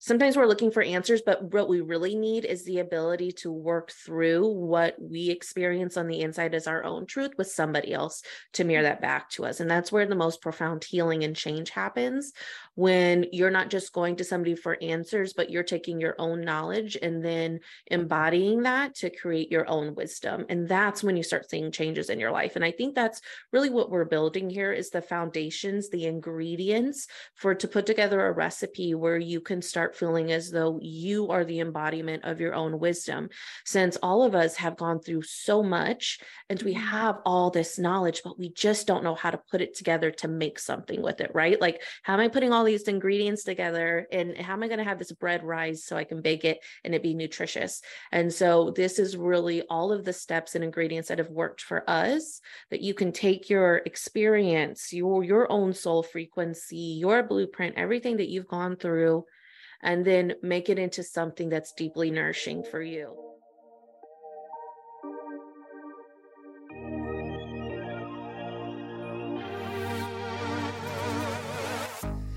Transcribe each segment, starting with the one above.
sometimes we're looking for answers, but what we really need is the ability to work through what we experience on the inside as our own truth with somebody else to mirror mm-hmm. that back to us. And that's where the most profound healing and change happens when you're not just going to somebody for answers, but you're taking your own knowledge and then embodying that to create your own wisdom. And that's when you start seeing changes in your life. And I think that's really what we're building here is the foundations, the ingredients for to put together a recipe where you can start feeling as though you are the embodiment of your own wisdom. Since all of us have gone through so much and we mm-hmm. have all this knowledge, but we just don't know how to put it together to make something with it, right? Like, how am I putting all these ingredients together and how am I going to have this bread rise so I can bake it and it be nutritious? And so, this is really all of the steps and ingredients that have worked for us that you can take your experience, your, your own soul frequency, your blueprint, everything that you've gone through and then make it into something that's deeply nourishing for you.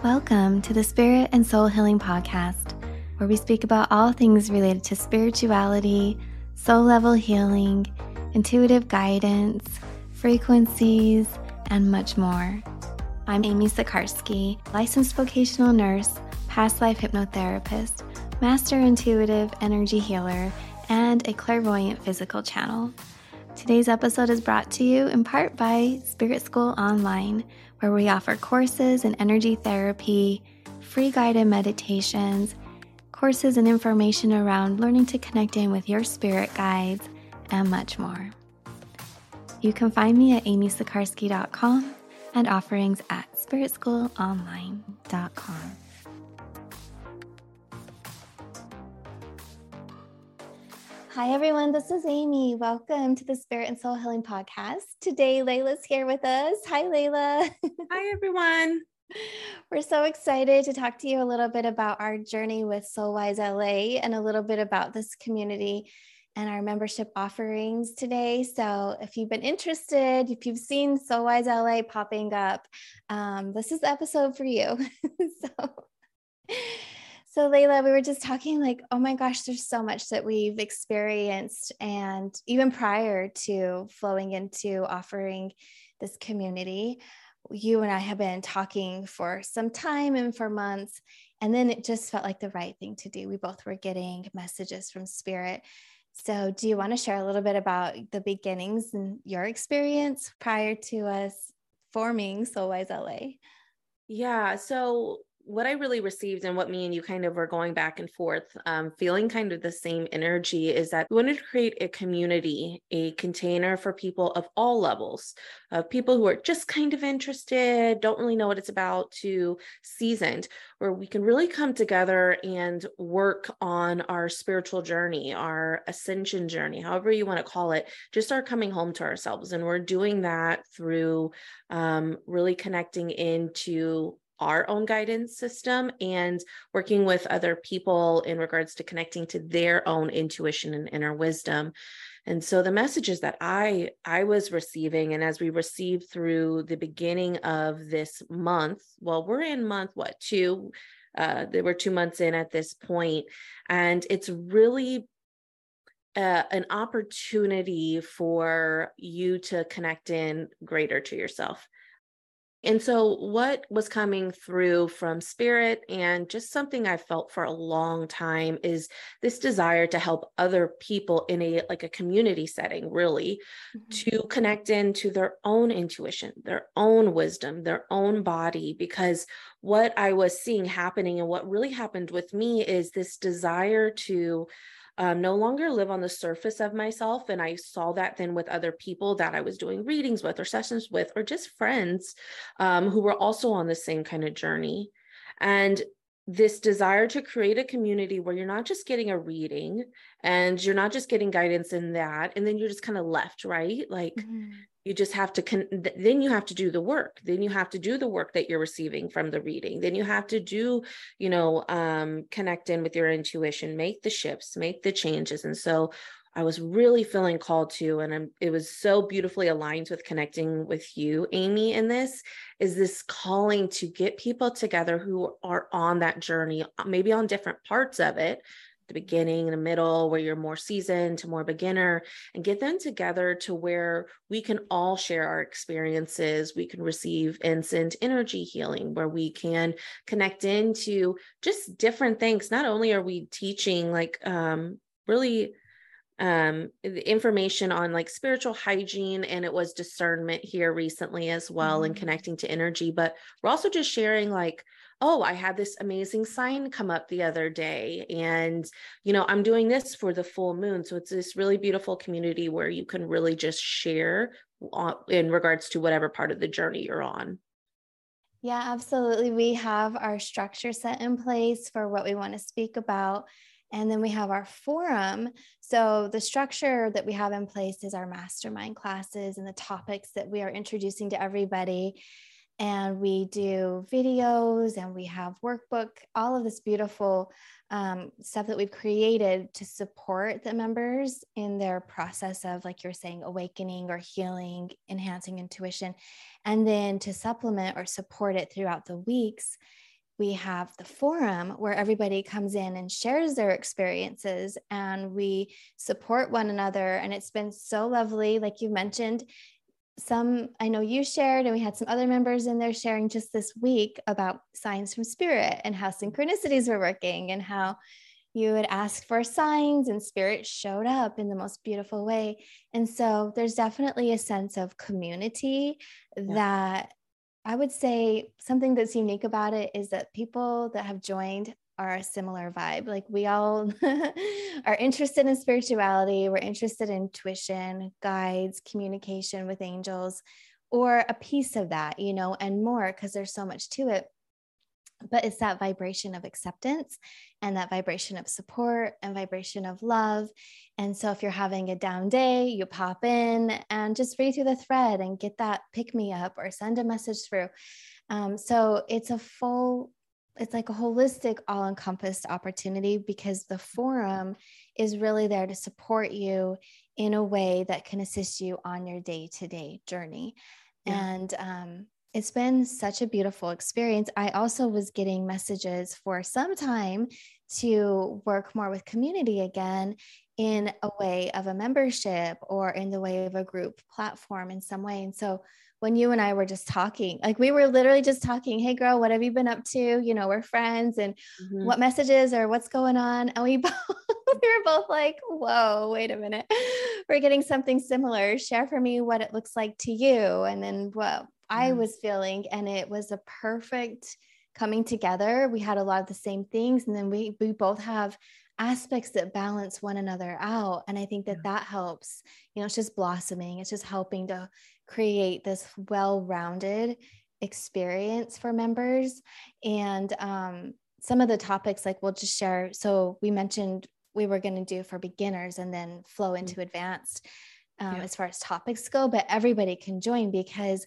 Welcome to the Spirit and Soul Healing Podcast, where we speak about all things related to spirituality, soul level healing, intuitive guidance, frequencies, and much more. I'm Amy Sikarskie, licensed vocational nurse past life hypnotherapist, master intuitive energy healer, and a clairvoyant physical channel. Today's episode is brought to you in part by Spirit School Online, where we offer courses in energy therapy, free guided meditations, courses and information around learning to connect in with your spirit guides, and much more. You can find me at amysikarskie.com and offerings at spiritschoolonline.com. Hi, everyone. This is Amy. Welcome to the Spirit and Soul Healing Podcast. Today, Laila's here with us. Hi, Laila. Hi, everyone. We're so excited to talk to you a little bit about our journey with Soul Wise LA and a little bit about this community and our membership offerings today. So, if you've been interested, if you've seen Soul Wise LA popping up, um, this is the episode for you. so, so, Laila, we were just talking like, oh my gosh, there's so much that we've experienced. And even prior to flowing into offering this community, you and I have been talking for some time and for months. And then it just felt like the right thing to do. We both were getting messages from Spirit. So, do you want to share a little bit about the beginnings and your experience prior to us forming Soul Wise LA? Yeah. So, what I really received and what me and you kind of were going back and forth, um, feeling kind of the same energy is that we wanted to create a community, a container for people of all levels, of people who are just kind of interested, don't really know what it's about, to seasoned, where we can really come together and work on our spiritual journey, our ascension journey, however you want to call it, just our coming home to ourselves. And we're doing that through um, really connecting into our own guidance system and working with other people in regards to connecting to their own intuition and inner wisdom. And so the messages that i i was receiving and as we received through the beginning of this month well we're in month what two? Uh there were two months in at this point and it's really uh, an opportunity for you to connect in greater to yourself and so, what was coming through from spirit and just something I felt for a long time is this desire to help other people in a like a community setting, really, mm-hmm. to connect into their own intuition, their own wisdom, their own body. Because what I was seeing happening and what really happened with me is this desire to um, no longer live on the surface of myself. And I saw that then with other people that I was doing readings with or sessions with, or just friends um, who were also on the same kind of journey. And this desire to create a community where you're not just getting a reading and you're not just getting guidance in that and then you're just kind of left right? Like mm-hmm. you just have to con- then you have to do the work. Then you have to do the work that you're receiving from the reading. Then you have to do you know um, connect in with your intuition make the shifts make the changes. And so I was really feeling called to, and I'm, it was so beautifully aligned with connecting with you, Amy, in this is this calling to get people together who are on that journey, maybe on different parts of it, the beginning and the middle where you're more seasoned to more beginner and get them together to where we can all share our experiences. We can receive instant energy healing where we can connect into just different things. Not only are we teaching like um really um information on like spiritual hygiene and it was discernment here recently as well mm-hmm. and connecting to energy but we're also just sharing like oh, I had this amazing sign come up the other day. And, you know, I'm doing this for the full moon. So it's this really beautiful community where you can really just share in regards to whatever part of the journey you're on. Yeah, absolutely. We have our structure set in place for what we want to speak about. And then we have our forum. So, the structure that we have in place is our mastermind classes and the topics that we are introducing to everybody and we do videos and we have workbook all of this beautiful um, stuff that we've created to support the members in their process of like you're saying awakening or healing enhancing intuition and then to supplement or support it throughout the weeks we have the forum where everybody comes in and shares their experiences and we support one another and it's been so lovely like you mentioned some I know you shared, and we had some other members in there sharing just this week about signs from spirit and how synchronicities were working and how you would ask for signs and spirit showed up in the most beautiful way. And so there's definitely a sense of community yeah. that I would say something that's unique about it is that people that have joined are a similar vibe. Like we all are interested in spirituality, we're interested in intuition, guides, communication with angels, or a piece of that, you know, and more because there's so much to it. But it's that vibration of acceptance and that vibration of support and vibration of love. And so if you're having a down day, you pop in and just read through the thread and get that pick me up or send a message through. Um, so it's a full it's like a holistic all encompassed opportunity because the forum is really there to support you in a way that can assist you on your day to day journey yeah. and um, it's been such a beautiful experience i also was getting messages for some time to work more with community again in a way of a membership or in the way of a group platform in some way and so when you and I were just talking. Like we were literally just talking, hey girl, what have you been up to? You know, we're friends and mm-hmm. what messages or what's going on? And we both we were both like, whoa, wait a minute. We're getting something similar. Share for me what it looks like to you. And then what I was feeling. And it was a perfect coming together. We had a lot of the same things. And then we we both have aspects that balance one another out and i think that that helps you know it's just blossoming it's just helping to create this well-rounded experience for members and um, some of the topics like we'll just share so we mentioned we were going to do for beginners and then flow mm. into advanced um, yeah. as far as topics go but everybody can join because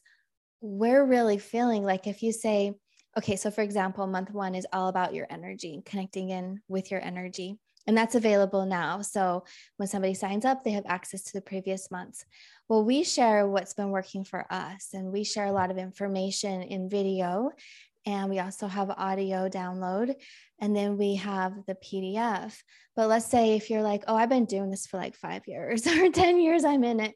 we're really feeling like if you say okay so for example month one is all about your energy connecting in with your energy and that's available now. So when somebody signs up, they have access to the previous months. Well, we share what's been working for us, and we share a lot of information in video. And we also have audio download. And then we have the PDF. But let's say if you're like, oh, I've been doing this for like five years or 10 years, I'm in it.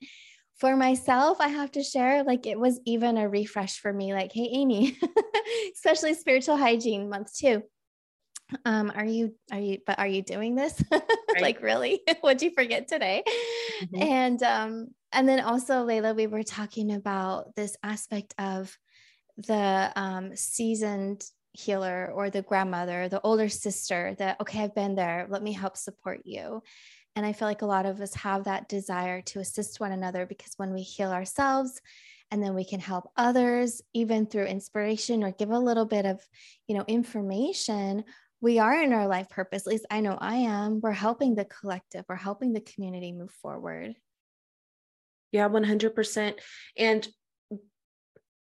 For myself, I have to share, like, it was even a refresh for me, like, hey, Amy, especially spiritual hygiene month two um are you are you but are you doing this? Right. like really? What'd you forget today? Mm-hmm. and um and then also laila we were talking about this aspect of the um seasoned healer or the grandmother the older sister that okay i've been there. Let me help support you and i feel like a lot of us have that desire to assist one another because when we heal ourselves and then we can help others even through inspiration or give a little bit of you know information we are in our life purpose, at least I know I am. We're helping the collective, we're helping the community move forward. Yeah, 100%. And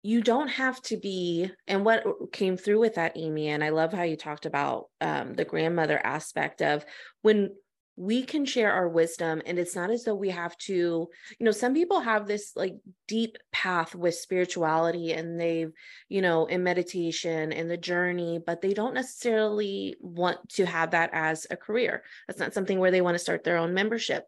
you don't have to be, and what came through with that, Amy, and I love how you talked about um, the grandmother aspect of when we can share our wisdom and it's not as though we have to you know some people have this like deep path with spirituality and they've you know in meditation and the journey but they don't necessarily want to have that as a career. That's not something where they want to start their own membership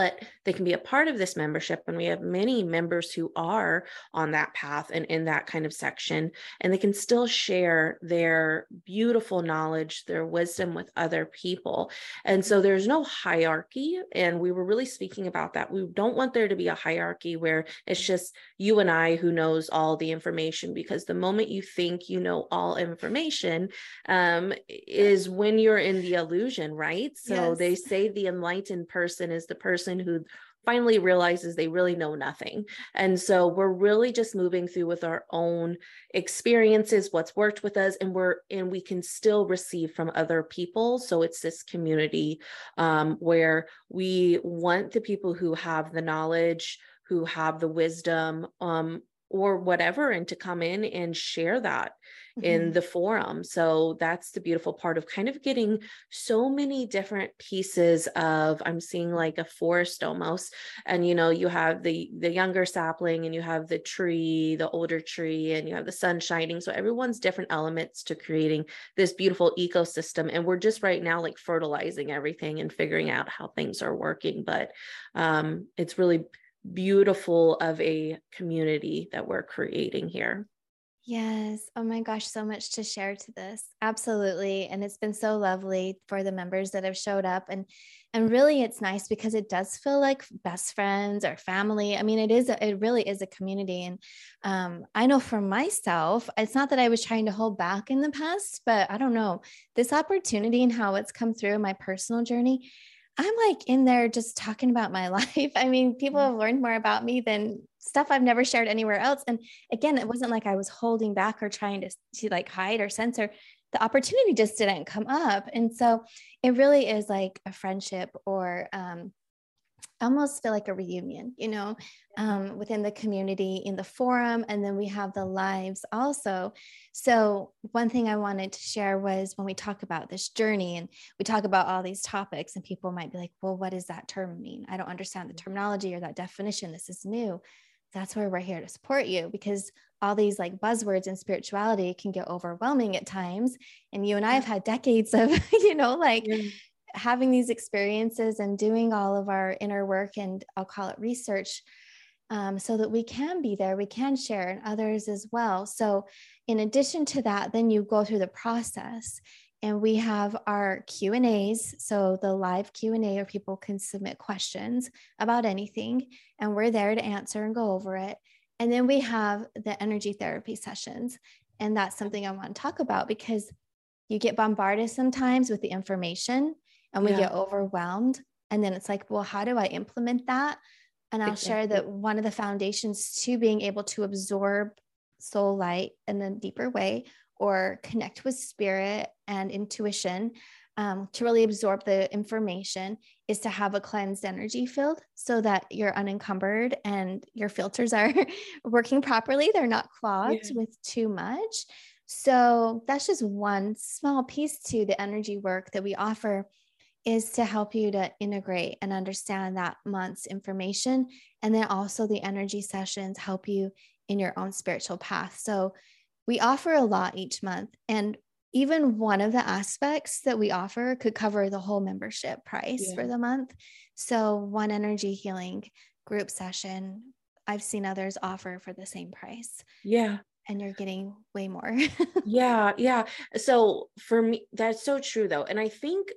but they can be a part of this membership. And we have many members who are on that path and in that kind of section, and they can still share their beautiful knowledge, their wisdom with other people. And so there's no hierarchy. And we were really speaking about that. We don't want there to be a hierarchy where it's just you and I who knows all the information, because the moment you think you know all information um, is when you're in the illusion, right? So yes. they say the enlightened person is the person person who finally realizes they really know nothing. And so we're really just moving through with our own experiences, what's worked with us, and we're and we can still receive from other people. So it's this community um, where we want the people who have the knowledge, who have the wisdom, um, or whatever, and to come in and share that mm-hmm. in the forum. So that's the beautiful part of kind of getting so many different pieces of I'm seeing like a forest almost. And you know, you have the the younger sapling and you have the tree, the older tree, and you have the sun shining. So everyone's different elements to creating this beautiful ecosystem. And we're just right now like fertilizing everything and figuring out how things are working. But um, it's really beautiful of a community that we're creating here. Yes. Oh my gosh, so much to share to this. Absolutely. And it's been so lovely for the members that have showed up and and really it's nice because it does feel like best friends or family. I mean, it is a, it really is a community and um, I know for myself, it's not that I was trying to hold back in the past, but I don't know. This opportunity and how it's come through my personal journey, I'm like in there just talking about my life. I mean, people mm-hmm. have learned more about me than stuff I've never shared anywhere else. And again, it wasn't like I was holding back or trying to, to like hide or censor. The opportunity just didn't come up. And so it really is like a friendship or um, almost feel like a reunion, you know, um, within the community in the forum. And then we have the lives also. So, one thing I wanted to share was when we talk about this journey and we talk about all these topics, and people might be like, well, what does that term mean? I don't understand the terminology or that definition. This is new. That's where we're here to support you because all these like buzzwords and spirituality can get overwhelming at times. And you and I have had decades of, you know, like, having these experiences and doing all of our inner work and I'll call it research um, so that we can be there, we can share and others as well. So, in addition to that, then you go through the process and we have our q and a's. So the live q&a where people can submit questions about anything and we're there to answer and go over it. And then we have the energy therapy sessions. And that's something i want to talk about because you get bombarded sometimes with the information and we yeah. get overwhelmed. And then it's like, well, how do I implement that? And I'll exactly. share that one of the foundations to being able to absorb soul light in a deeper way or connect with spirit and intuition um, to really absorb the information is to have a cleansed energy field so that you're unencumbered and your filters are working properly. They're not clogged yeah. with too much. So that's just one small piece to the energy work that we offer is to help you to integrate and understand that month's information. And then also the energy sessions help you in your own spiritual path. So we offer a lot each month. And even one of the aspects that we offer could cover the whole membership price yeah. for the month. So, one energy healing group session, I've seen others offer for the same price. Yeah. And you're getting way more. yeah. Yeah. So, for me, that's so true, though. And I think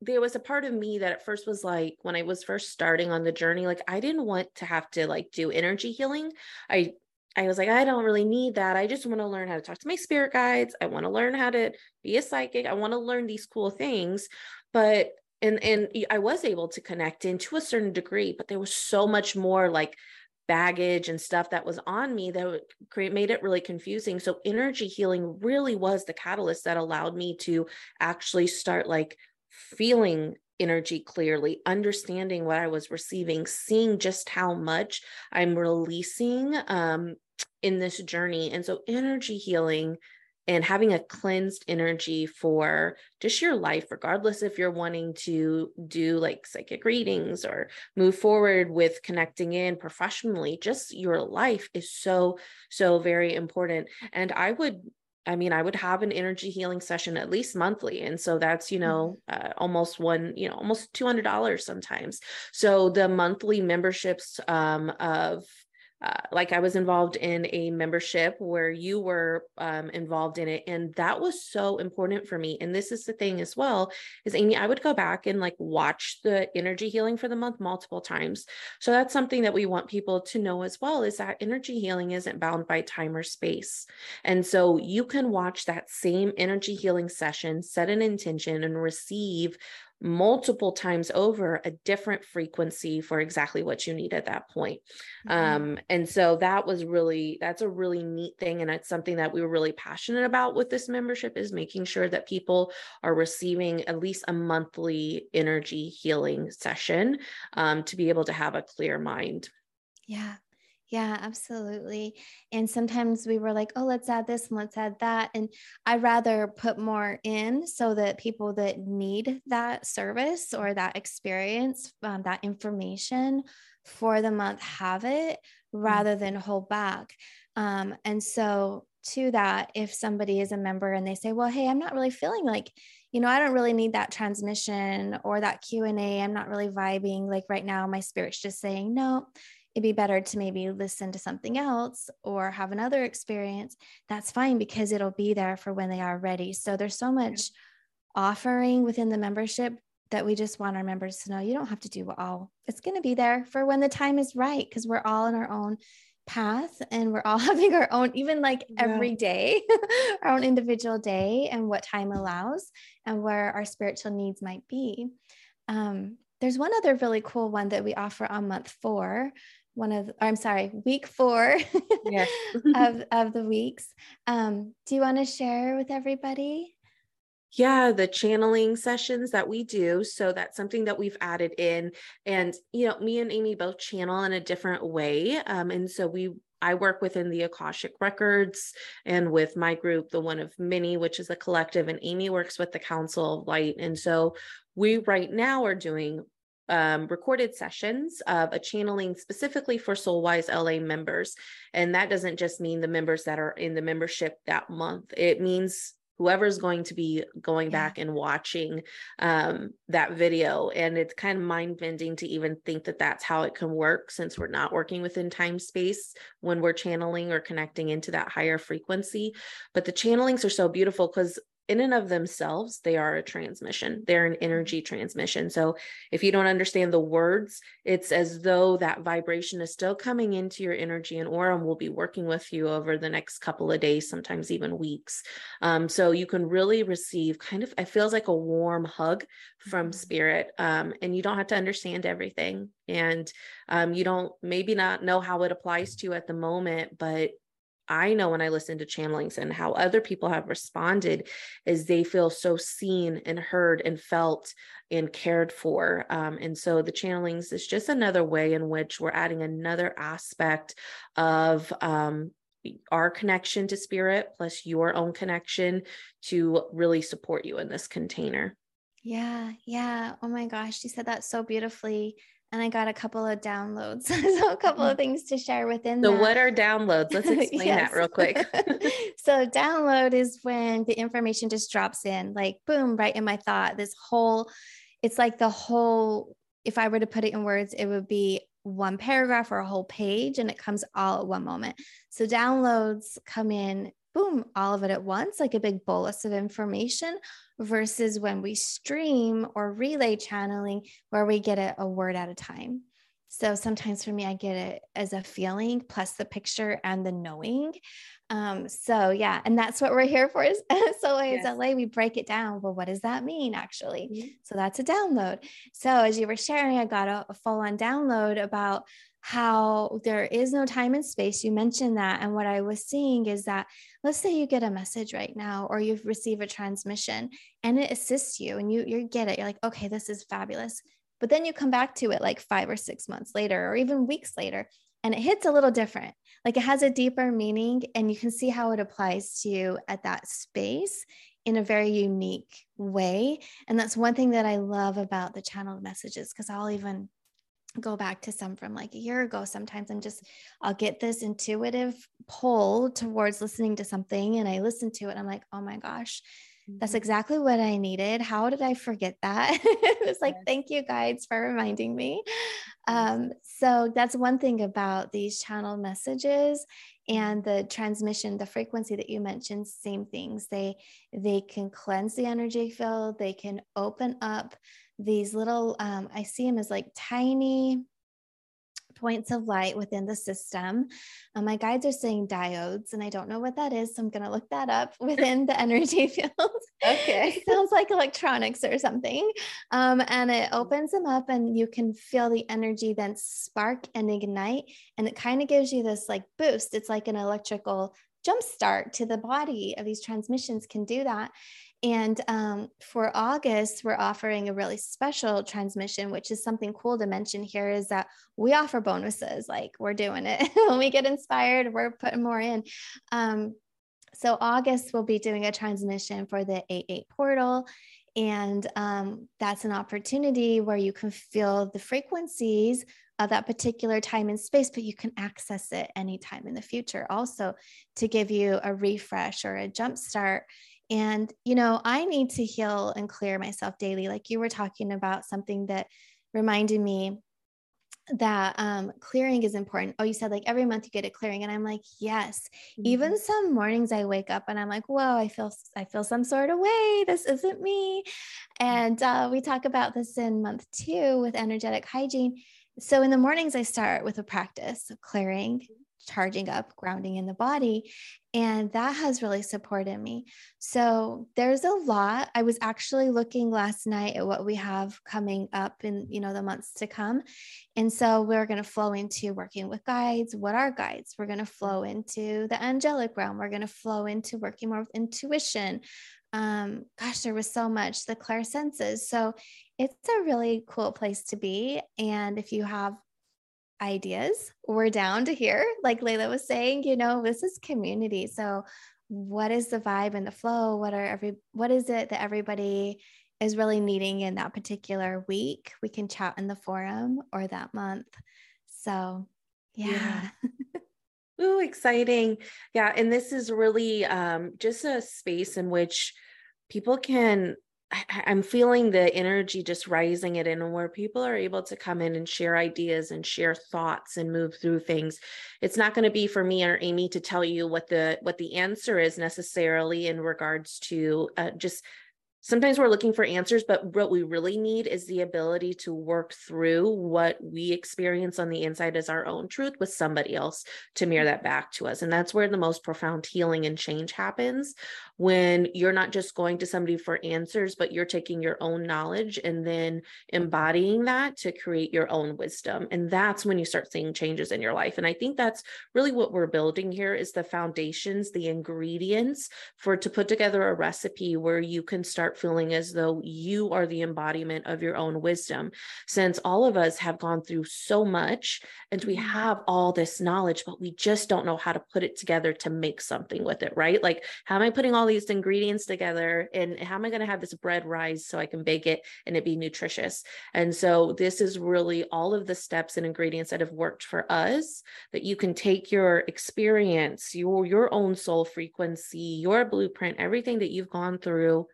there was a part of me that at first was like when I was first starting on the journey like I didn't want to have to like do energy healing. I I was like I don't really need that. I just want to learn how to talk to my spirit guides. I want to learn how to be a psychic. I want to learn these cool things. But and and I was able to connect in to a certain degree, but there was so much more like baggage and stuff that was on me that create made it really confusing. So energy healing really was the catalyst that allowed me to actually start like feeling energy clearly, understanding what I was receiving, seeing just how much I'm releasing um, in this journey. And so, energy healing and having a cleansed energy for just your life, regardless if you're wanting to do like psychic readings or move forward with connecting in professionally, just your life is so, so very important. And I would I mean, I would have an energy healing session at least monthly. And so that's, you know, mm-hmm. uh, almost one, you know, almost $200 sometimes. So the monthly memberships um, of uh, like I was involved in a membership where you were um, involved in it, and that was so important for me. And this is the thing as well is Amy, I would go back and like watch the energy healing for the month multiple times. So that's something that we want people to know as well is that energy healing isn't bound by time or space, and so you can watch that same energy healing session, set an intention, and receive multiple times over a different frequency for exactly what you need at that point. Mm-hmm. Um, and so that was really that's a really neat thing and it's something that we were really passionate about with this membership is making sure that people are receiving at least a monthly energy healing session um, to be able to have a clear mind yeah yeah, absolutely. And sometimes we were like, oh, let's add this and let's add that. And I'd rather put more in so that people that need that service or that experience, um, that information for the month have it mm. rather than hold back. Um, and so, to that, if somebody is a member and they say, well, hey, I'm not really feeling like, you know, I don't really need that transmission or that Q&A. I'm not really vibing. Like right now, my spirit's just saying, no, it'd be better to maybe listen to something else or have another experience, that's fine because it'll be there for when they are ready. So there's so much offering within the membership that we just want our members to know you don't have to do all. It's going to be there for when the time is right because we're all in our own path and we're all having our own even like yeah. every day our own individual day and what time allows and where our spiritual needs might be um, there's one other really cool one that we offer on month four one of I'm sorry, week four yes. of, of the weeks. Um, do you want to share with everybody? Yeah, the channeling sessions that we do. So that's something that we've added in. And, you know, me and Amy both channel in a different way. Um, and so we I work within the Akashic Records and with my group, the One of Many, which is a collective, and Amy works with the Council of Light. And so we right now are doing um, recorded sessions of a channeling specifically for Soul Wise LA members. And that doesn't just mean the members that are in the membership that month, it means whoever's going to be going back and watching um, that video. And it's kind of mind bending to even think that that's how it can work since we're not working within time space when we're channeling or connecting into that higher frequency. But the channelings are so beautiful because in and of themselves, they are a transmission. They're an mm-hmm. energy transmission. So if you don't understand the words, it's as though that vibration is still coming into your energy and aura and will be working with you over the next couple of days, sometimes even weeks. Um, so you can really receive kind of, it feels like a warm hug from mm-hmm. spirit. Um, and you don't have to understand everything. And um, you don't maybe not know how it applies to you at the moment, but I know when I listen to channelings and how other people have responded is they feel so seen and heard and felt and cared for. Um, and so the channelings is just another way in which we're adding another aspect of um, our connection to spirit plus your own connection to really support you in this container. Yeah, yeah. Oh my gosh, you said that so beautifully and I got a couple of downloads. so a couple of mm-hmm. things to share within So that. what are downloads? Let's explain that real quick. so download is when the information just drops in like boom right in my thought. This whole it's like the whole if I were to put it in words it would be one paragraph or a whole page and it comes all at one moment. So downloads come in boom, all of it at once, like a big bolus of information, versus when we stream or relay channeling, where we get it a word at a time. So sometimes for me, I get it as a feeling plus the picture and the knowing. Um, so yeah, and that's what we're here for. Is so as yes. LA, we break it down. Well, what does that mean actually? Mm-hmm. So that's a download. So as you were sharing, I got a, a full on download about how there is no time and space. You mentioned that. And what I was seeing is that, let's say you get a message right now, or you receive a transmission and it assists you and you, you get it. You're like, okay, this is fabulous. But then you come back to it like five or six months later, or even weeks later, and it hits a little different. Like it has a deeper meaning, and you can see how it applies to you at that space in a very unique way. And that's one thing that I love about the channeled messages because I'll even go back to some from like a year ago sometimes and just I'll get this intuitive pull towards listening to something and I listen to it I'm like oh my gosh that's mm-hmm. exactly what I needed. How did I forget that? it's like, thank you, guides, for reminding me. Um, so that's one thing about these channel messages and the transmission, the frequency that you mentioned, same things. They they can cleanse the energy field. They can open up these little. Um, I see them as like tiny points of light within the system. Um, my guides are saying diodes, and I don't know what that is. So I'm going to look that up within the energy field. Okay. it sounds like electronics or something. Um, and it opens them up, and you can feel the energy then spark and ignite. And it kind of gives you this like boost. It's like an electrical jump start to the body of these transmissions can do that. And um, for August, we're offering a really special transmission, which is something cool to mention here is that we offer bonuses. Like we're doing it when we get inspired, we're putting more in. Um, so, August, we'll be doing a transmission for the 8 8 portal. And um, that's an opportunity where you can feel the frequencies of that particular time and space, but you can access it anytime in the future also to give you a refresh or a jump start and, you know, I need to heal and clear myself daily. Like you were talking about something that reminded me that um, clearing is important. Oh, you said like every month you get a clearing, and I'm like, yes. Mm-hmm. Even some mornings I wake up and I'm like, whoa, I feel I feel some sort of way. This isn't me. And uh, we talk about this in month two with energetic hygiene. So in the mornings I start with a practice of clearing, charging up, grounding in the body. And that has really supported me. So there's a lot. I was actually looking last night at what we have coming up in, you know, the months to come. And so we're going to flow into working with guides. What are guides? We're going to flow into the angelic realm. We're going to flow into working more with intuition. Um, gosh, there was so much, the clair senses. So it's a really cool place to be. And if you have ideas, we're down to hear. Like Laila was saying, you know, this is community. So what is the vibe and the flow? What are every what is it that everybody is really needing in that particular week? We can chat in the forum or that month. So yeah. yeah. Ooh, exciting. Yeah. And this is really um, just a space in which people can I, am feeling the energy just rising it in and where people are able to come in and share ideas and share thoughts and move through things. It's not going to be for me or Amy to tell you what the what the answer is necessarily in regards to uh, just sometimes we're looking for answers, but what we really need is the ability to work through what we experience on the inside as our own truth with somebody else to mirror that back to us. And that's where the most profound healing and change happens when you're not just going to somebody for answers, but you're taking your own knowledge and then embodying that to create your own wisdom. And that's when you start seeing changes in your life. And I think that's really what we're building here is the foundations, the ingredients for to put together a recipe where you can start feeling as though you are the embodiment of your own wisdom. Since all of us have gone through so much and we mm-hmm. have all this knowledge, but we just don't know how to put it together to make something with it, right? Like, how am I putting all these ingredients together and how am I going to have this bread rise so I can bake it and it be nutritious? And so this is really all of the steps and ingredients that have worked for us that you can take your experience, your your own soul frequency, your blueprint, everything that you've gone through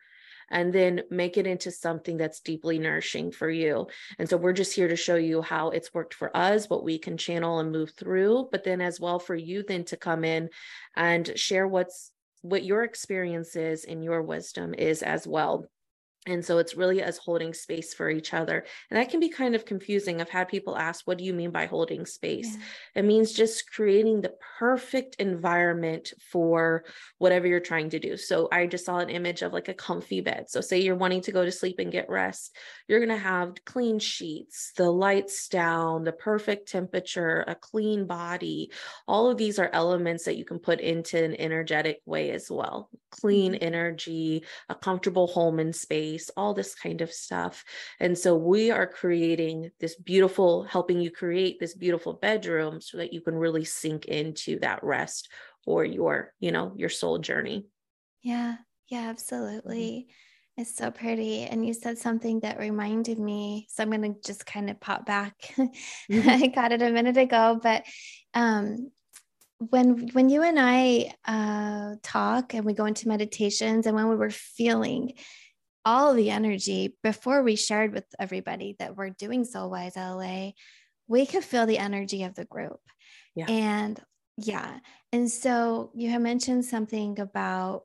and then make it into something that's deeply nourishing for you. And so we're just here to show you how it's worked for us, what we can channel and move through, but then as well for you then to come in and share what's what your experience is and your wisdom is as well and so it's really as holding space for each other. And that can be kind of confusing. I've had people ask what do you mean by holding space? Yeah. it means just creating the perfect environment for whatever you're trying to do. So i just saw an image of like a comfy bed. So say you're wanting to go to sleep and get rest. You're going to have clean sheets the lights down the perfect temperature a clean body. All of these are elements that you can put into an energetic way as well. Clean mm-hmm. energy a comfortable home and space space, all this kind of stuff. And so we are creating this beautiful, helping you create this beautiful bedroom so that you can really sink into that rest or your, you know, your soul journey. Yeah. Yeah, mm-hmm. absolutely. It's so pretty. And you said something that reminded me. So I'm going to just kind of pop back. Mm-hmm. I got it a minute ago, but um, when when you and I uh, talk and we go into meditations and when we were feeling all the energy before we shared with everybody that we're doing Soul Wise LA, we could feel the energy of the group. Yeah. And yeah. And so you have mentioned something about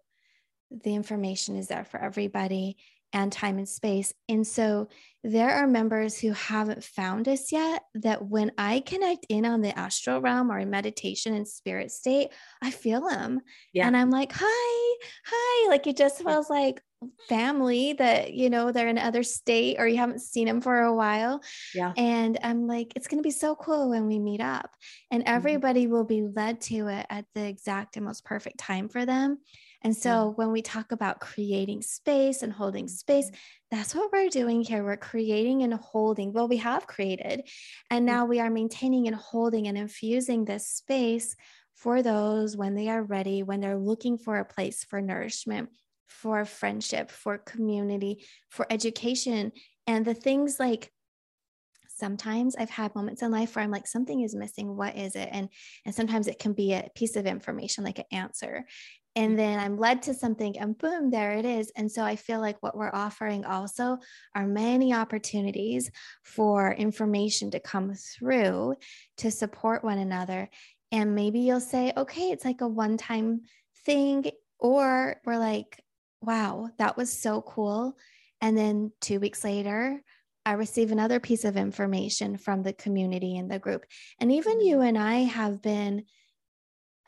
the information is there for everybody and time and space. And so there are members who haven't found us yet that when I connect in on the astral realm or in meditation and spirit state, I feel them. Yeah. And I'm like, hi, hi. Like it just feels like family that, you know, they're in another state or you haven't seen them for a while. Yeah. And I'm like, it's going to be so cool when we meet up. And mm-hmm. everybody mm-hmm. will be led to it at the exact and most perfect time for them. And so yeah. when we talk about creating space and holding space, mm-hmm. that's what we're doing here. We're creating and holding. Well, we have created, and mm-hmm. now we are maintaining and holding and infusing this space for those when they are ready, when they're looking for a place for nourishment, for friendship, for community, for education, and the things like sometimes i've had moments in life where i'm like something is missing what is it and and sometimes it can be a piece of information like an answer and then I'm led to something and boom, there it is. And so I feel like what we're offering also are many opportunities for information to come through to support one another. And maybe you'll say, okay, it's like a one time thing. Or we're like, wow, that was so cool. And then two weeks later, I receive another piece of information from the community and the group. And even you mm. and I have been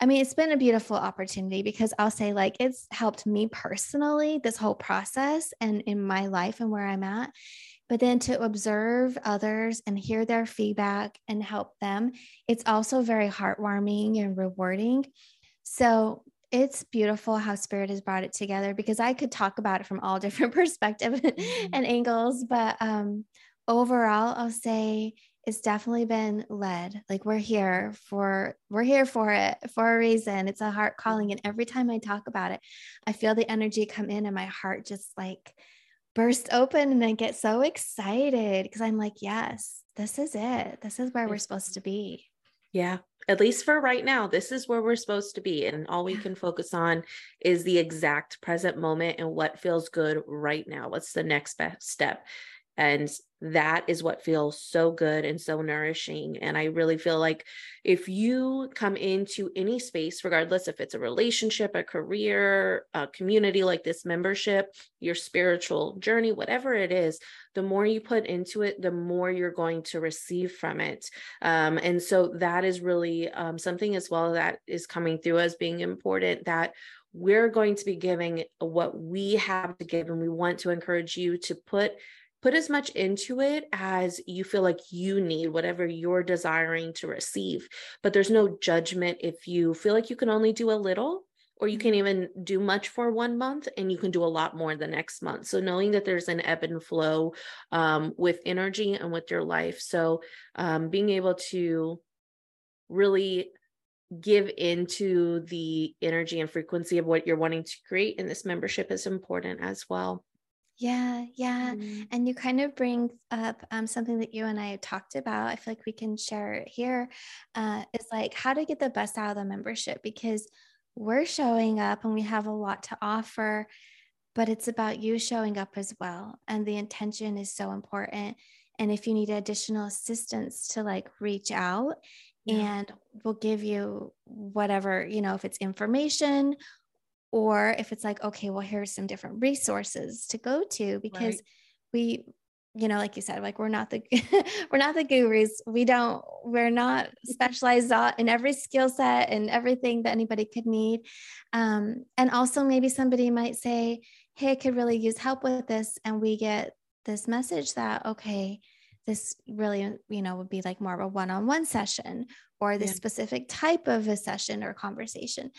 I mean, it's been a beautiful opportunity because I'll say, like, it's helped me personally, this whole process and in my life and where I'm at. But then to observe others and hear their feedback and help them, it's also very heartwarming and rewarding. So it's beautiful how spirit has brought it together because I could talk about it from all different perspectives mm-hmm. and angles. But um, overall, I'll say it's definitely been led like we're here for we're here for it for a reason it's a heart calling and every time i talk about it i feel the energy come in and my heart just like burst open and i get so excited because i'm like yes this is it this is where we're supposed to be yeah at least for right now this is where we're supposed to be and all we can focus on is the exact present moment and what feels good right now. What's the next best step and that is what feels so good and so nourishing. And I really feel like if you come into any space, regardless if it's a relationship, a career, a community like this membership, your spiritual journey, whatever it is, the more you put into it, the more you're going to receive from it. Um, and so that is really um, something as well that is coming through as being important that we're going to be giving what we have to give and we want to encourage you to put put as much into it as you feel like you need, whatever you're desiring to receive. But there's no judgment if you feel like you can only do a little or you can't even do much for one month and you can do a lot more the next month. So knowing that there's an ebb and flow um, with energy and with your life. So um, being able to really give into the energy and frequency of what you're wanting to create in this membership is important as well. Yeah, yeah. Mm. And you kind of bring up um, something that you and I have talked about. I feel like we can share here. Uh, it's like how to get the best out of the membership because we're showing up and we have a lot to offer, but it's about you showing up as well. And the intention is so important. And if you need additional assistance to like reach out yeah. and we'll give you whatever, you know, if it's information or if it's like okay well here's some different resources to go to because right. we you know like you said like we're not the we're not the gurus. We don't we're not specialized in every skill set and everything that anybody could need. Um, and also maybe somebody might say hey i could really use help with this. And we get this message that okay this really you know would be like more of a one-on-one session or the yeah. specific type of a session or conversation.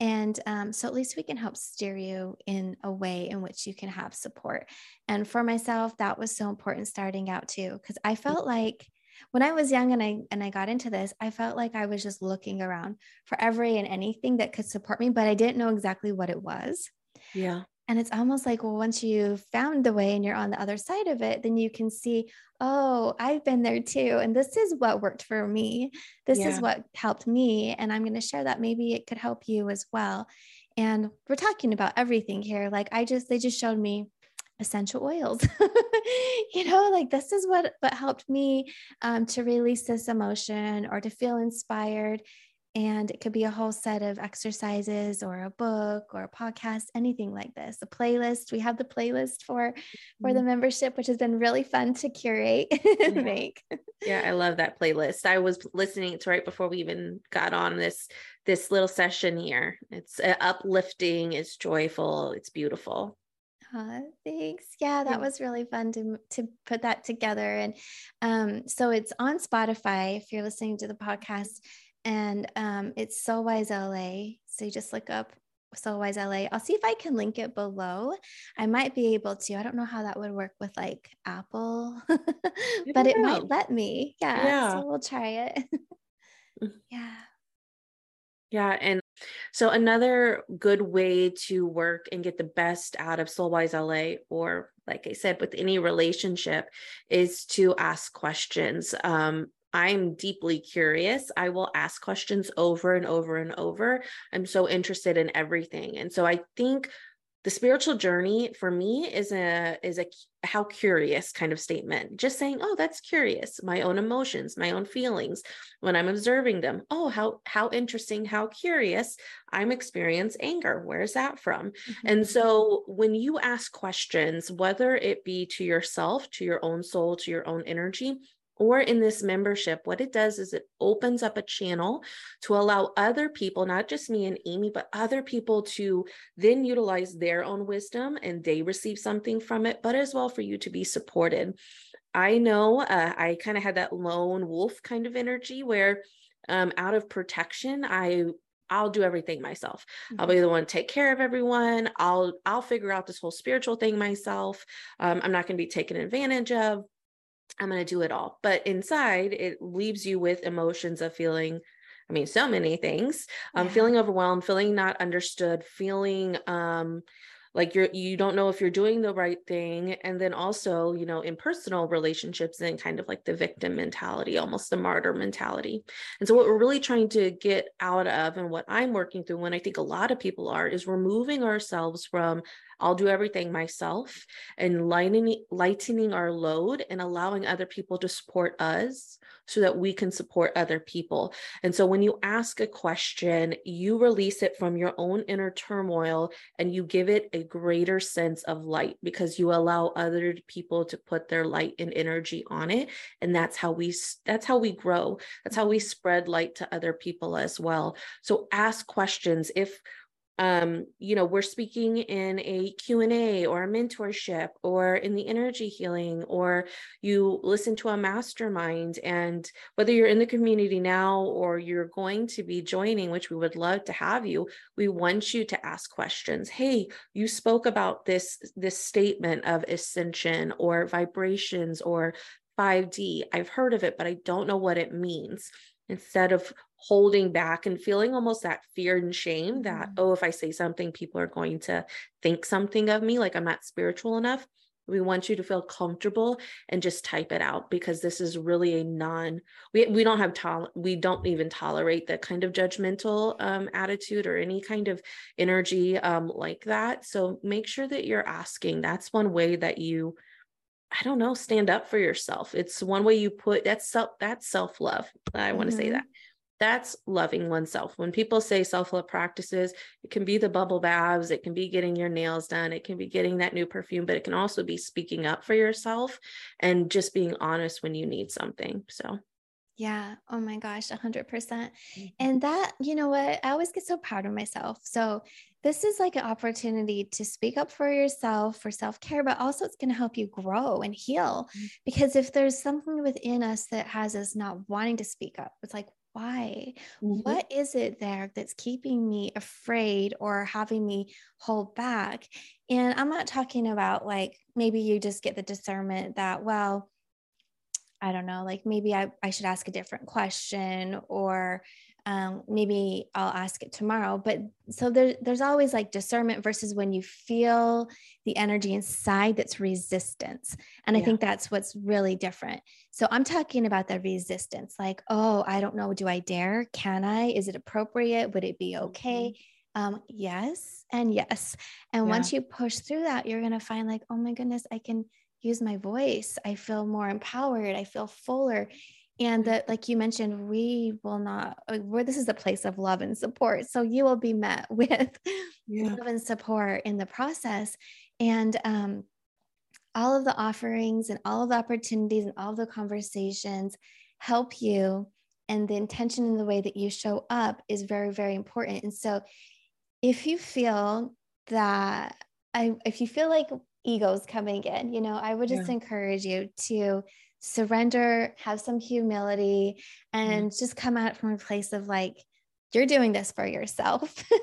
And um, so at least we can help steer you in a way in which you can have support. And for myself, that was so important starting out too, because I mm. felt like when I was young and I and I got into this, I felt like I was just looking around for every and anything that could support me, but I didn't know exactly what it was. Yeah. And it's almost like, well, once you found the way and you're on the other side of it, then you can see, oh, I've been there too. And this is what worked for me. This yeah. is what helped me. And I'm going to share that. Maybe it could help you as well. And we're talking about everything here. Like I just, they just showed me essential oils you know like this is what what helped me um, to release this emotion or to feel inspired and it could be a whole set of exercises or a book or a podcast anything like this a playlist we have the playlist for for the mm-hmm. membership which has been really fun to curate and yeah. make yeah i love that playlist i was listening to right before we even got on this this little session here it's uh, uplifting it's joyful it's beautiful uh, thanks. Yeah, that was really fun to to put that together. And um, so it's on Spotify if you're listening to the podcast and um, it's Soul Wise LA. So you just look up Soul Wise LA. I'll see if I can link it below. I might be able to. I don't know how that would work with like Apple, but it might let me. Yeah, yeah. So we'll try it. Mm. yeah. Yeah. And so another good way to work and get the best out of Soul Wise LA, or like I said, with any relationship, is to ask questions. Um, I'm deeply curious. I will ask questions over and over and over. I'm so interested in everything. And so I think the spiritual journey for me is a is a how curious kind of statement just saying oh that's curious my own emotions my own feelings when i'm observing them oh how how interesting how curious i'm experience anger where's that from mm-hmm. and so when you ask questions whether it be to yourself to your own soul to your own energy or in this membership, what it does is it opens up a channel to allow other people, not just me and Amy, but other people to then utilize their own wisdom and they receive something from it, but as well for you to be supported. I know uh, I kind of had that lone wolf kind of energy where um, out of protection, I I'll do everything myself. Mm-hmm. I'll be the one to take care of everyone. I'll I'll figure out this whole spiritual thing myself. Um, I'm not going to be taken advantage of. I'm going to do it all. But inside, it leaves you with emotions of feeling, I mean, so many things. Um, yeah. feeling overwhelmed, feeling not understood, feeling um, like you're you don't know if you're doing the right thing and then also you know in personal relationships and kind of like the victim mentality almost the martyr mentality and so what we're really trying to get out of and what i'm working through when i think a lot of people are is removing ourselves from I'll do everything myself and lightening, lightening our load and allowing other people to support us so that we can support other people. And so when you ask a question, you release it from your own inner turmoil and you give it a greater sense of light because you allow other people to put their light and energy on it. And that's how we that's how we grow. That's how we spread light to other people as well. So ask questions if um, you know, we're speaking in a Q&A or a mentorship or in the energy healing, or you listen to a mastermind and whether you're in the community now or you're going to be joining, which we would love to have you, we want you to ask questions. Hey, you spoke about this, this statement of ascension or vibrations or 5D. I've heard of it, but I don't know what it means instead of holding back and feeling almost that fear and shame that, mm-hmm. oh, if I say something, people are going to think something of me, like I'm not spiritual enough. We want you to feel comfortable and just type it out because this is really a non we we don't have tol we don't even tolerate that kind of judgmental um, attitude or any kind of energy um, like that. So make sure that you're asking. That's one way that you I don't know, stand up for yourself. It's one way you put that's self that's self-love. I want to mm-hmm. say that. That's loving oneself. When people say self-love practices, it can be the bubble baths, it can be getting your nails done, it can be getting that new perfume, but it can also be speaking up for yourself and just being honest when you need something. So yeah. Oh my gosh, 100%. percent mm-hmm. And that, you know what? I always get so proud of myself. So, this is like an opportunity to speak up for yourself, for self care, but also it's going to help you grow and heal. Mm-hmm. Because if there's something within us that has us not wanting to speak up, it's like, why? Mm-hmm. What is it there that's keeping me afraid or having me hold back? And I'm not talking about like maybe you just get the discernment that, well, I don't know, like maybe I, I should ask a different question or um, maybe I'll ask it tomorrow. But so there, there's always like discernment versus when you feel the energy inside that's resistance. And I think that's what's really different. So I'm talking about the resistance like, oh, I don't know. Do I dare? Can I? Is it appropriate? Would it be okay? Mm-hmm. Um, yes, and yes. And yeah. once you push through that, you're going to find like, oh my goodness, I can use my voice. I feel more empowered. I feel fuller and that like you mentioned we will not where this is a place of love and support. So you will be met with yeah. love and support in the process. And um, all of the offerings and all of the opportunities and all of the conversations help you. And the intention and the way that you show up is very very important. And so if you feel that i if you feel like egos coming in you know i would just yeah. encourage you to surrender, have some humility, mm-hmm. and mm-hmm. just come at it from a place of like, you're doing this for yourself. yeah.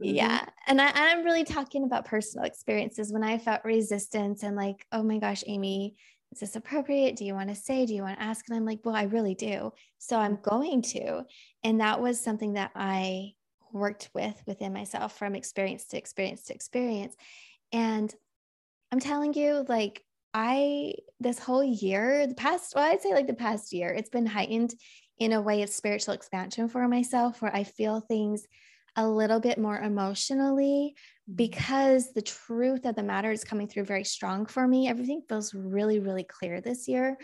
Mm-hmm. yeah. And I, I'm really talking about personal experiences when I felt resistance and like, oh my gosh, Amy, is this appropriate? Do you want to say? Do you want to ask? And I'm like, well, I really do. So I'm mm-hmm. going to. And that was something that I worked with within myself from experience to experience to experience. And I'm telling you, like, I, this whole year, the past, well, I'd say like the past year, it's been heightened in a way of spiritual expansion for myself where I feel things a little bit more emotionally mm-hmm. because the truth of the matter is coming through very strong for me. Everything feels really, really clear this year.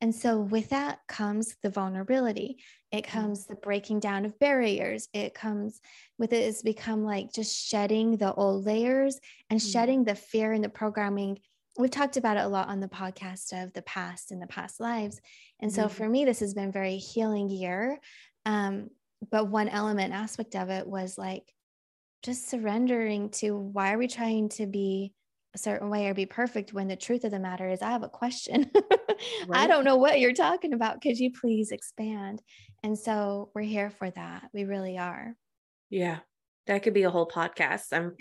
And so, with that comes the vulnerability. It mm-hmm. comes the breaking down of barriers. It comes with it, it's become like just shedding the old layers and mm-hmm. shedding the fear and the programming we've talked about it a lot on the podcast of the past and the past lives. And so mm-hmm. for me, this has been very healing year. Um, but one element aspect of it was like just surrendering to why are we trying to be a certain way or be perfect when the truth of the matter is I have a question. right. I don't know what you're talking about. Could you please expand? And so we're here for that. We really are. Yeah. That could be a whole podcast. I'm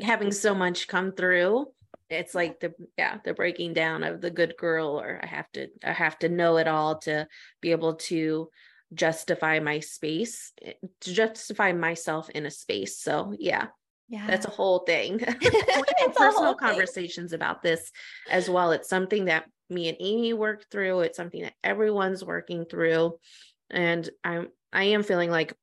having so much come through it's like the yeah the breaking down of the good girl or i have to i have to know it all to be able to justify my space eh, to justify myself in a space. So yeah yeah. that's a whole thing. Personal conversations thing. about this as well. It's something that me and amy worked through. It's something that everyone's working through. And i'm i am feeling like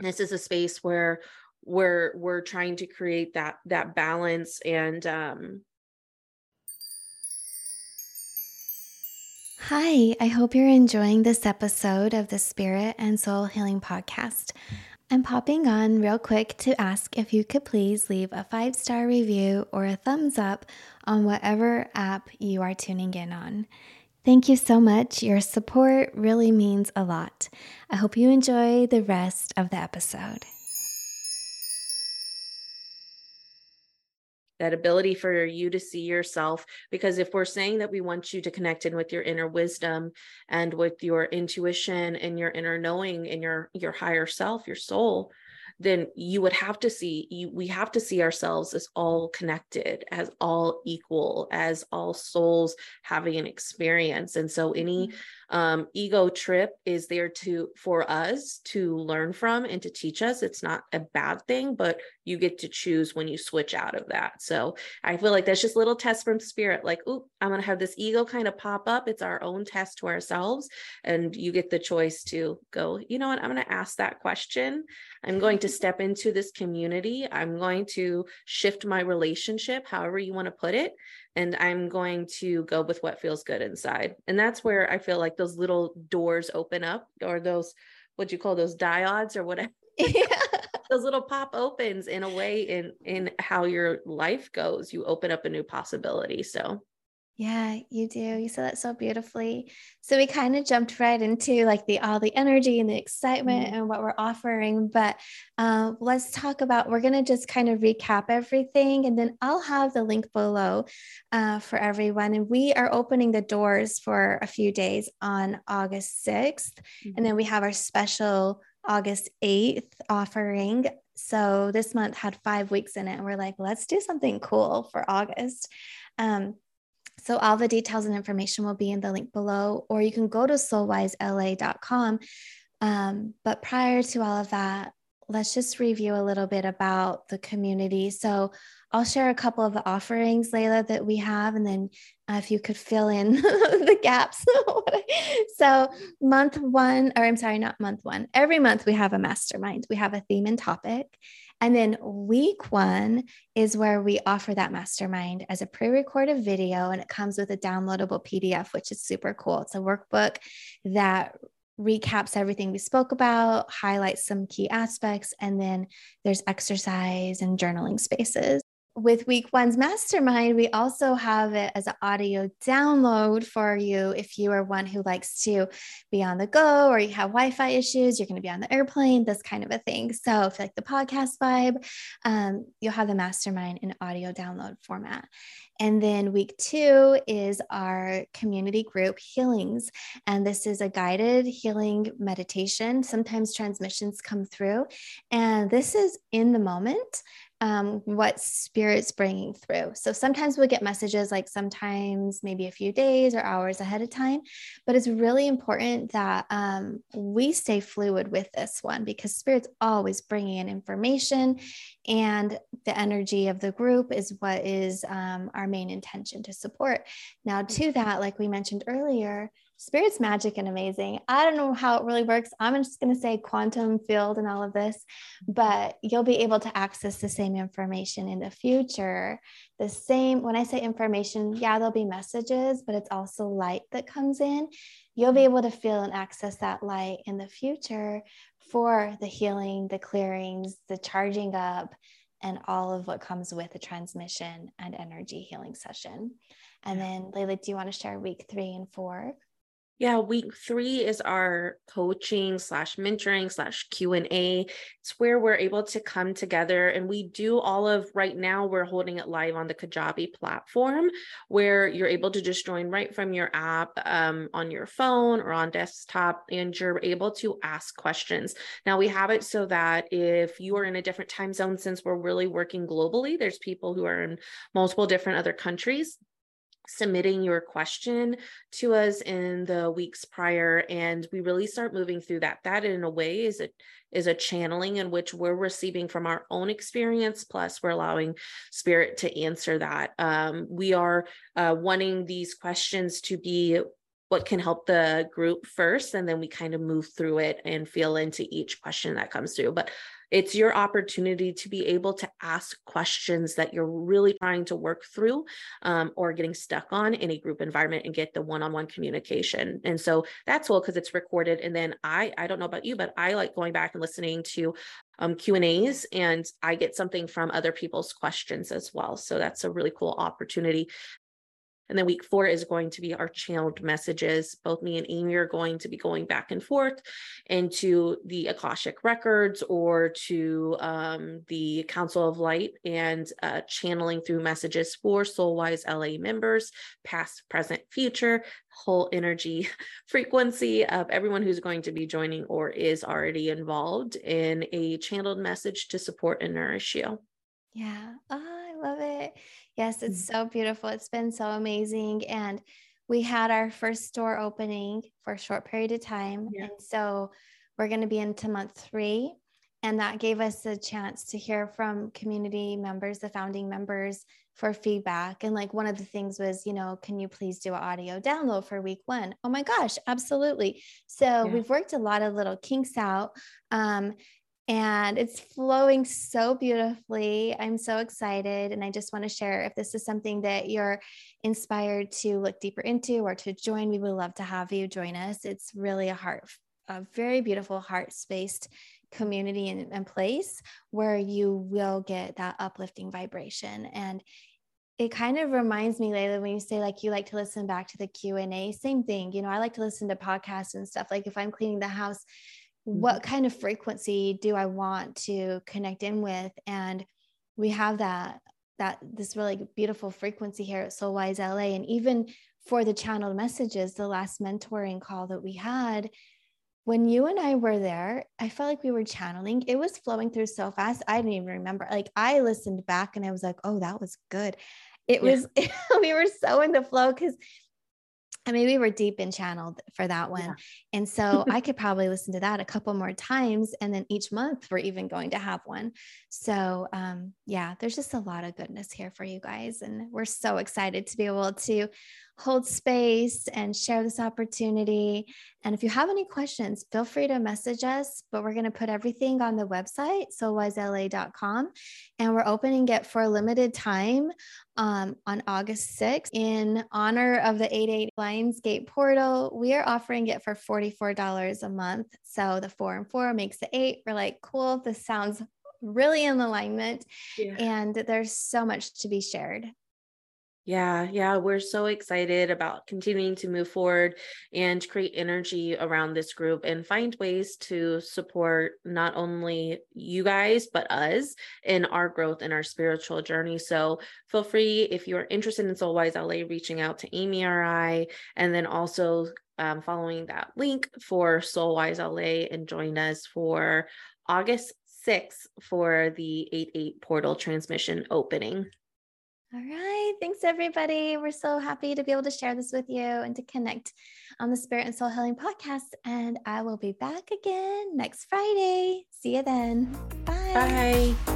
this is a space where we're we're trying to create that that balance and um Hi, I hope you're enjoying this episode of the Spirit and Soul Healing Podcast. I'm popping on real quick to ask if you could please leave a five star review or a thumbs up on whatever app you are tuning in on. Thank you so much. Your support really means a lot. I hope you enjoy the rest of the episode. That ability for you to see yourself because if we're saying that we want you to connect in with your inner wisdom and with your intuition and your inner knowing and your your higher self your soul then you would have to see you, we have to see ourselves as all connected as all equal as all souls having an experience. And so any mm-hmm um, ego trip is there to for us to learn from and to teach us. It's not a bad thing but you get to choose when you switch out of that. So i feel like that's just little test from spirit like oh i'm going to have this ego kind of pop up. It's our own test to ourselves. And you get the choice to go you know what? I'm going to ask that question. I'm going to step into this community. I'm going to shift my relationship however you want to put it and I'm going to go with what feels good inside. And that's where I feel like those little doors open up or those what do you call those diodes or whatever. Yeah. those little pop opens in a way in in how your life goes. You open up a new possibility. So Yeah, you do. You said that so beautifully. So we kind of jumped right into like the all the energy and the excitement mm-hmm. and what we're offering. But uh, let's talk about. We're gonna just kind of recap everything, and then I'll have the link below uh, for everyone. And we are opening the doors for a few days on August 6th mm-hmm. and then we have our special August 8th offering. So this month had five weeks in it, and we're like, let's do something cool for August. Um, so all the details and information will be in the link below, or you can go to soulwisela.com. Um, but prior to all of that, let's just review a little bit about the community. So I'll share a couple of the offerings, Laila, that we have, and then uh, if you could fill in the gaps. so, month one, or I'm sorry, not month one, every month we have a mastermind, we have a theme and topic. And then week one is where we offer that mastermind as a pre recorded video, and it comes with a downloadable PDF, which is super cool. It's a workbook that recaps everything we spoke about, highlights some key aspects, and then there's exercise and journaling spaces with week one's mastermind, we also have it as an audio download for you if you are one who likes to be on the go or you have Wi Fi issues, you're going to be on the airplane, this kind of a thing. So, if you like the podcast vibe, um, you'll have the mastermind in audio download format. And then week two is our community group healings. And this is a guided healing meditation. Sometimes transmissions come through, and this is in the moment um, what spirit's bringing through. So sometimes we'll get messages like sometimes maybe a few days or hours ahead of time, but it's really important that um, we stay fluid with this one because spirit's always bringing in information and the energy of the group is what is um, our main intention to support. Now, to that, like we mentioned earlier, spirit's magic and amazing. I don't know how it really works. I'm just going to say quantum field and all of this, but you'll be able to access the same information in the future. The same, when I say information, yeah, there'll be messages, but it's also light that comes in. You'll be able to feel and access that light in the future for the healing, the clearings, the charging up, and all of what comes with the transmission and energy healing session. And then, Laila, do you want to share week three and four? Yeah, week three is our coaching slash mentoring slash Q and A. It's where we're able to come together, and we do all of. Right now, we're holding it live on the Kajabi platform, where you're able to just join right from your app um, on your phone or on desktop, and you're able to ask questions. Now we have it so that if you are in a different time zone, since we're really working globally, there's people who are in multiple different other countries submitting your question to us in the weeks prior and we really start moving through that. That in a way is a is a channeling in which we're receiving from our own experience plus we're allowing spirit to answer that. Um, we are uh, wanting these questions to be what can help the group first and then we kind of move through it and feel into each question that comes through but it's your opportunity to be able to ask questions that you're really trying to work through um, or getting stuck on in a group environment and get the one-on-one communication. And so that's cool because it's recorded. And then I, I don't know about you, but I like going back and listening to um, Q and A's, and I get something from other people's questions as well. So that's a really cool opportunity and then week four is going to be our channeled messages. Both me and Amy are going to be going back and forth into the Akashic records or to um, the Council of Light and uh, channeling through messages for Soul Wise LA members, past, present, future, whole energy frequency of everyone who's going to be joining or is already involved in a channeled message to support and nourish you. Yeah. Oh, I love it. Yes, it's mm. so beautiful. It's been so amazing. And we had our first store opening for a short period of time. Yeah. And so we're going to be into month three. And that gave us a chance to hear from community members, the founding members, for feedback. And like one of the things was, you know, can you please do an audio download for week one? Oh my gosh, absolutely. So yeah. we've worked a lot of little kinks out. Um, and it's flowing so beautifully. I'm so excited. And I just want to share if this is something that you're inspired to look deeper into or to join, we would love to have you join us. It's really a heart, a very beautiful heart spaced community and, and place where you will get that uplifting vibration. And it kind of reminds me laila when you say like you like to listen back to the q&a same thing you know i like to listen to podcasts and stuff like if i'm cleaning the house. What mm-hmm. kind of frequency do i want to connect in with and we have that that this really beautiful frequency here at soulwise la and even for the channeled messages the last mentoring call that we had when you and I were there, I felt like we were channeling. It was flowing through so fast. I didn't even remember. Like I listened back and I was like, oh, that was good. It yeah. was, we were so in the flow because I mean, we were deep in channeled for that one. Yeah. And so I could probably listen to that a couple more times. And then each month we're even going to have one. So, um, yeah, there's just a lot of goodness here for you guys. And we're so excited to be able to hold space and share this opportunity. And if you have any questions, feel free to message us. But we're going to put everything on the website, soulwisela.com. And we're opening it for a limited time um, on August 6th in honor of the 88 Lion's Gate portal. We are offering it for $44 a month. So the four and four makes the eight. We're like, cool, this sounds really in alignment. Yeah. And there's so much to be shared. Yeah, yeah, we're so excited about continuing to move forward and create energy around this group and find ways to support not only you guys, but us in our growth and our spiritual journey. So feel free if you're interested in Soul Wise LA, reaching out to Amy or I, and then also um, following that link for Soul Wise LA and join us for August 6th for the 8 8 portal transmission opening. All right. Thanks, everybody. We're so happy to be able to share this with you and to connect on the Spirit and Soul Healing podcast. And I will be back again next Friday. See you then. Bye. Bye.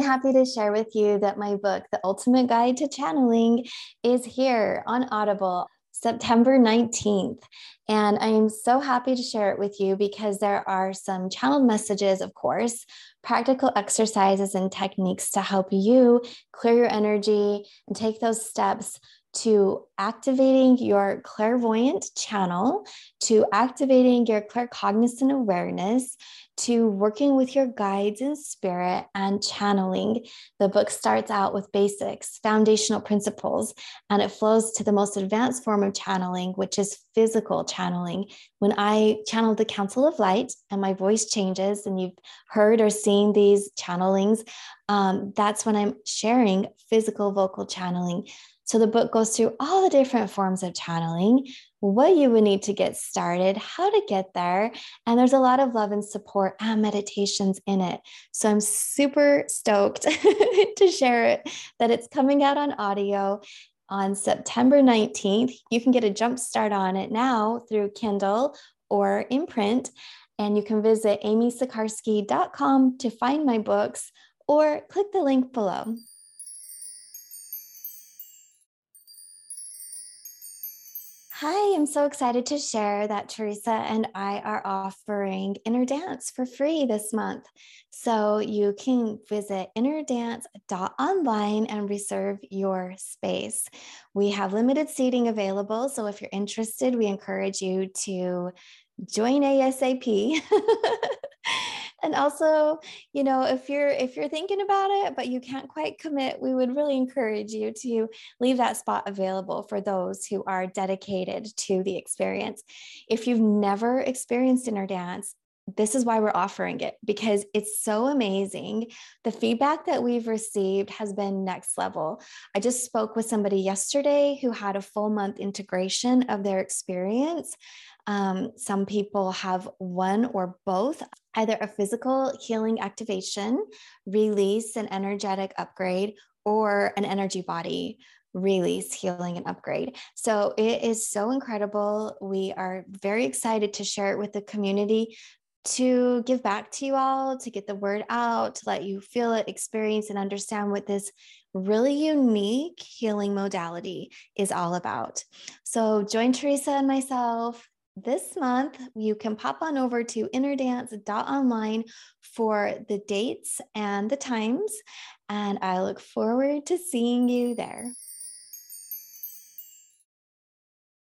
Really happy to share with you that my book, The Ultimate Guide to Channeling, is here on Audible September 19th. And I am so happy to share it with you because there are some channeled messages, of course, practical exercises and techniques to help you clear your energy and take those steps to activating your clairvoyant channel, to activating your claircognizant awareness, to working with your guides in spirit and channeling. The book starts out with basics, foundational principles, and it flows to the most advanced form of channeling, which is physical channeling. When I channel the Council of Light and my voice changes, and you've heard or seen these channelings, um, that's when I'm sharing physical vocal channeling. So the book goes through all the different forms of channeling, what you would need to get started, how to get there. And there's a lot of love and support and meditations in it. So I'm super stoked to share it that it's coming out on audio on September 19th. You can get a jump start on it now through Kindle or in print. And you can visit amysikarskie.com to find my books or click the link below. Hi, I'm so excited to share that Teresa and I are offering Inner Dance for free this month. So you can visit innerdance.online and reserve your space. We have limited seating available. So if you're interested, we encourage you to join ASAP. and also you know if you're if you're thinking about it but you can't quite commit we would really encourage you to leave that spot available for those who are dedicated to the experience if you've never experienced inner dance this is why we're offering it because it's so amazing. The feedback that we've received has been next level. I just spoke with somebody yesterday who had a full month integration of their experience. Um, some people have one or both, either a physical healing activation, release, an energetic upgrade, or an energy body release, healing, and upgrade. So it is so incredible. We are very excited to share it with the community to give back to you all, to get the word out, to let you feel it, experience, and understand what this really unique healing modality is all about. So join Teresa and myself this month, you can pop on over to innerdance.online for the dates and the times. And I look forward to seeing you there.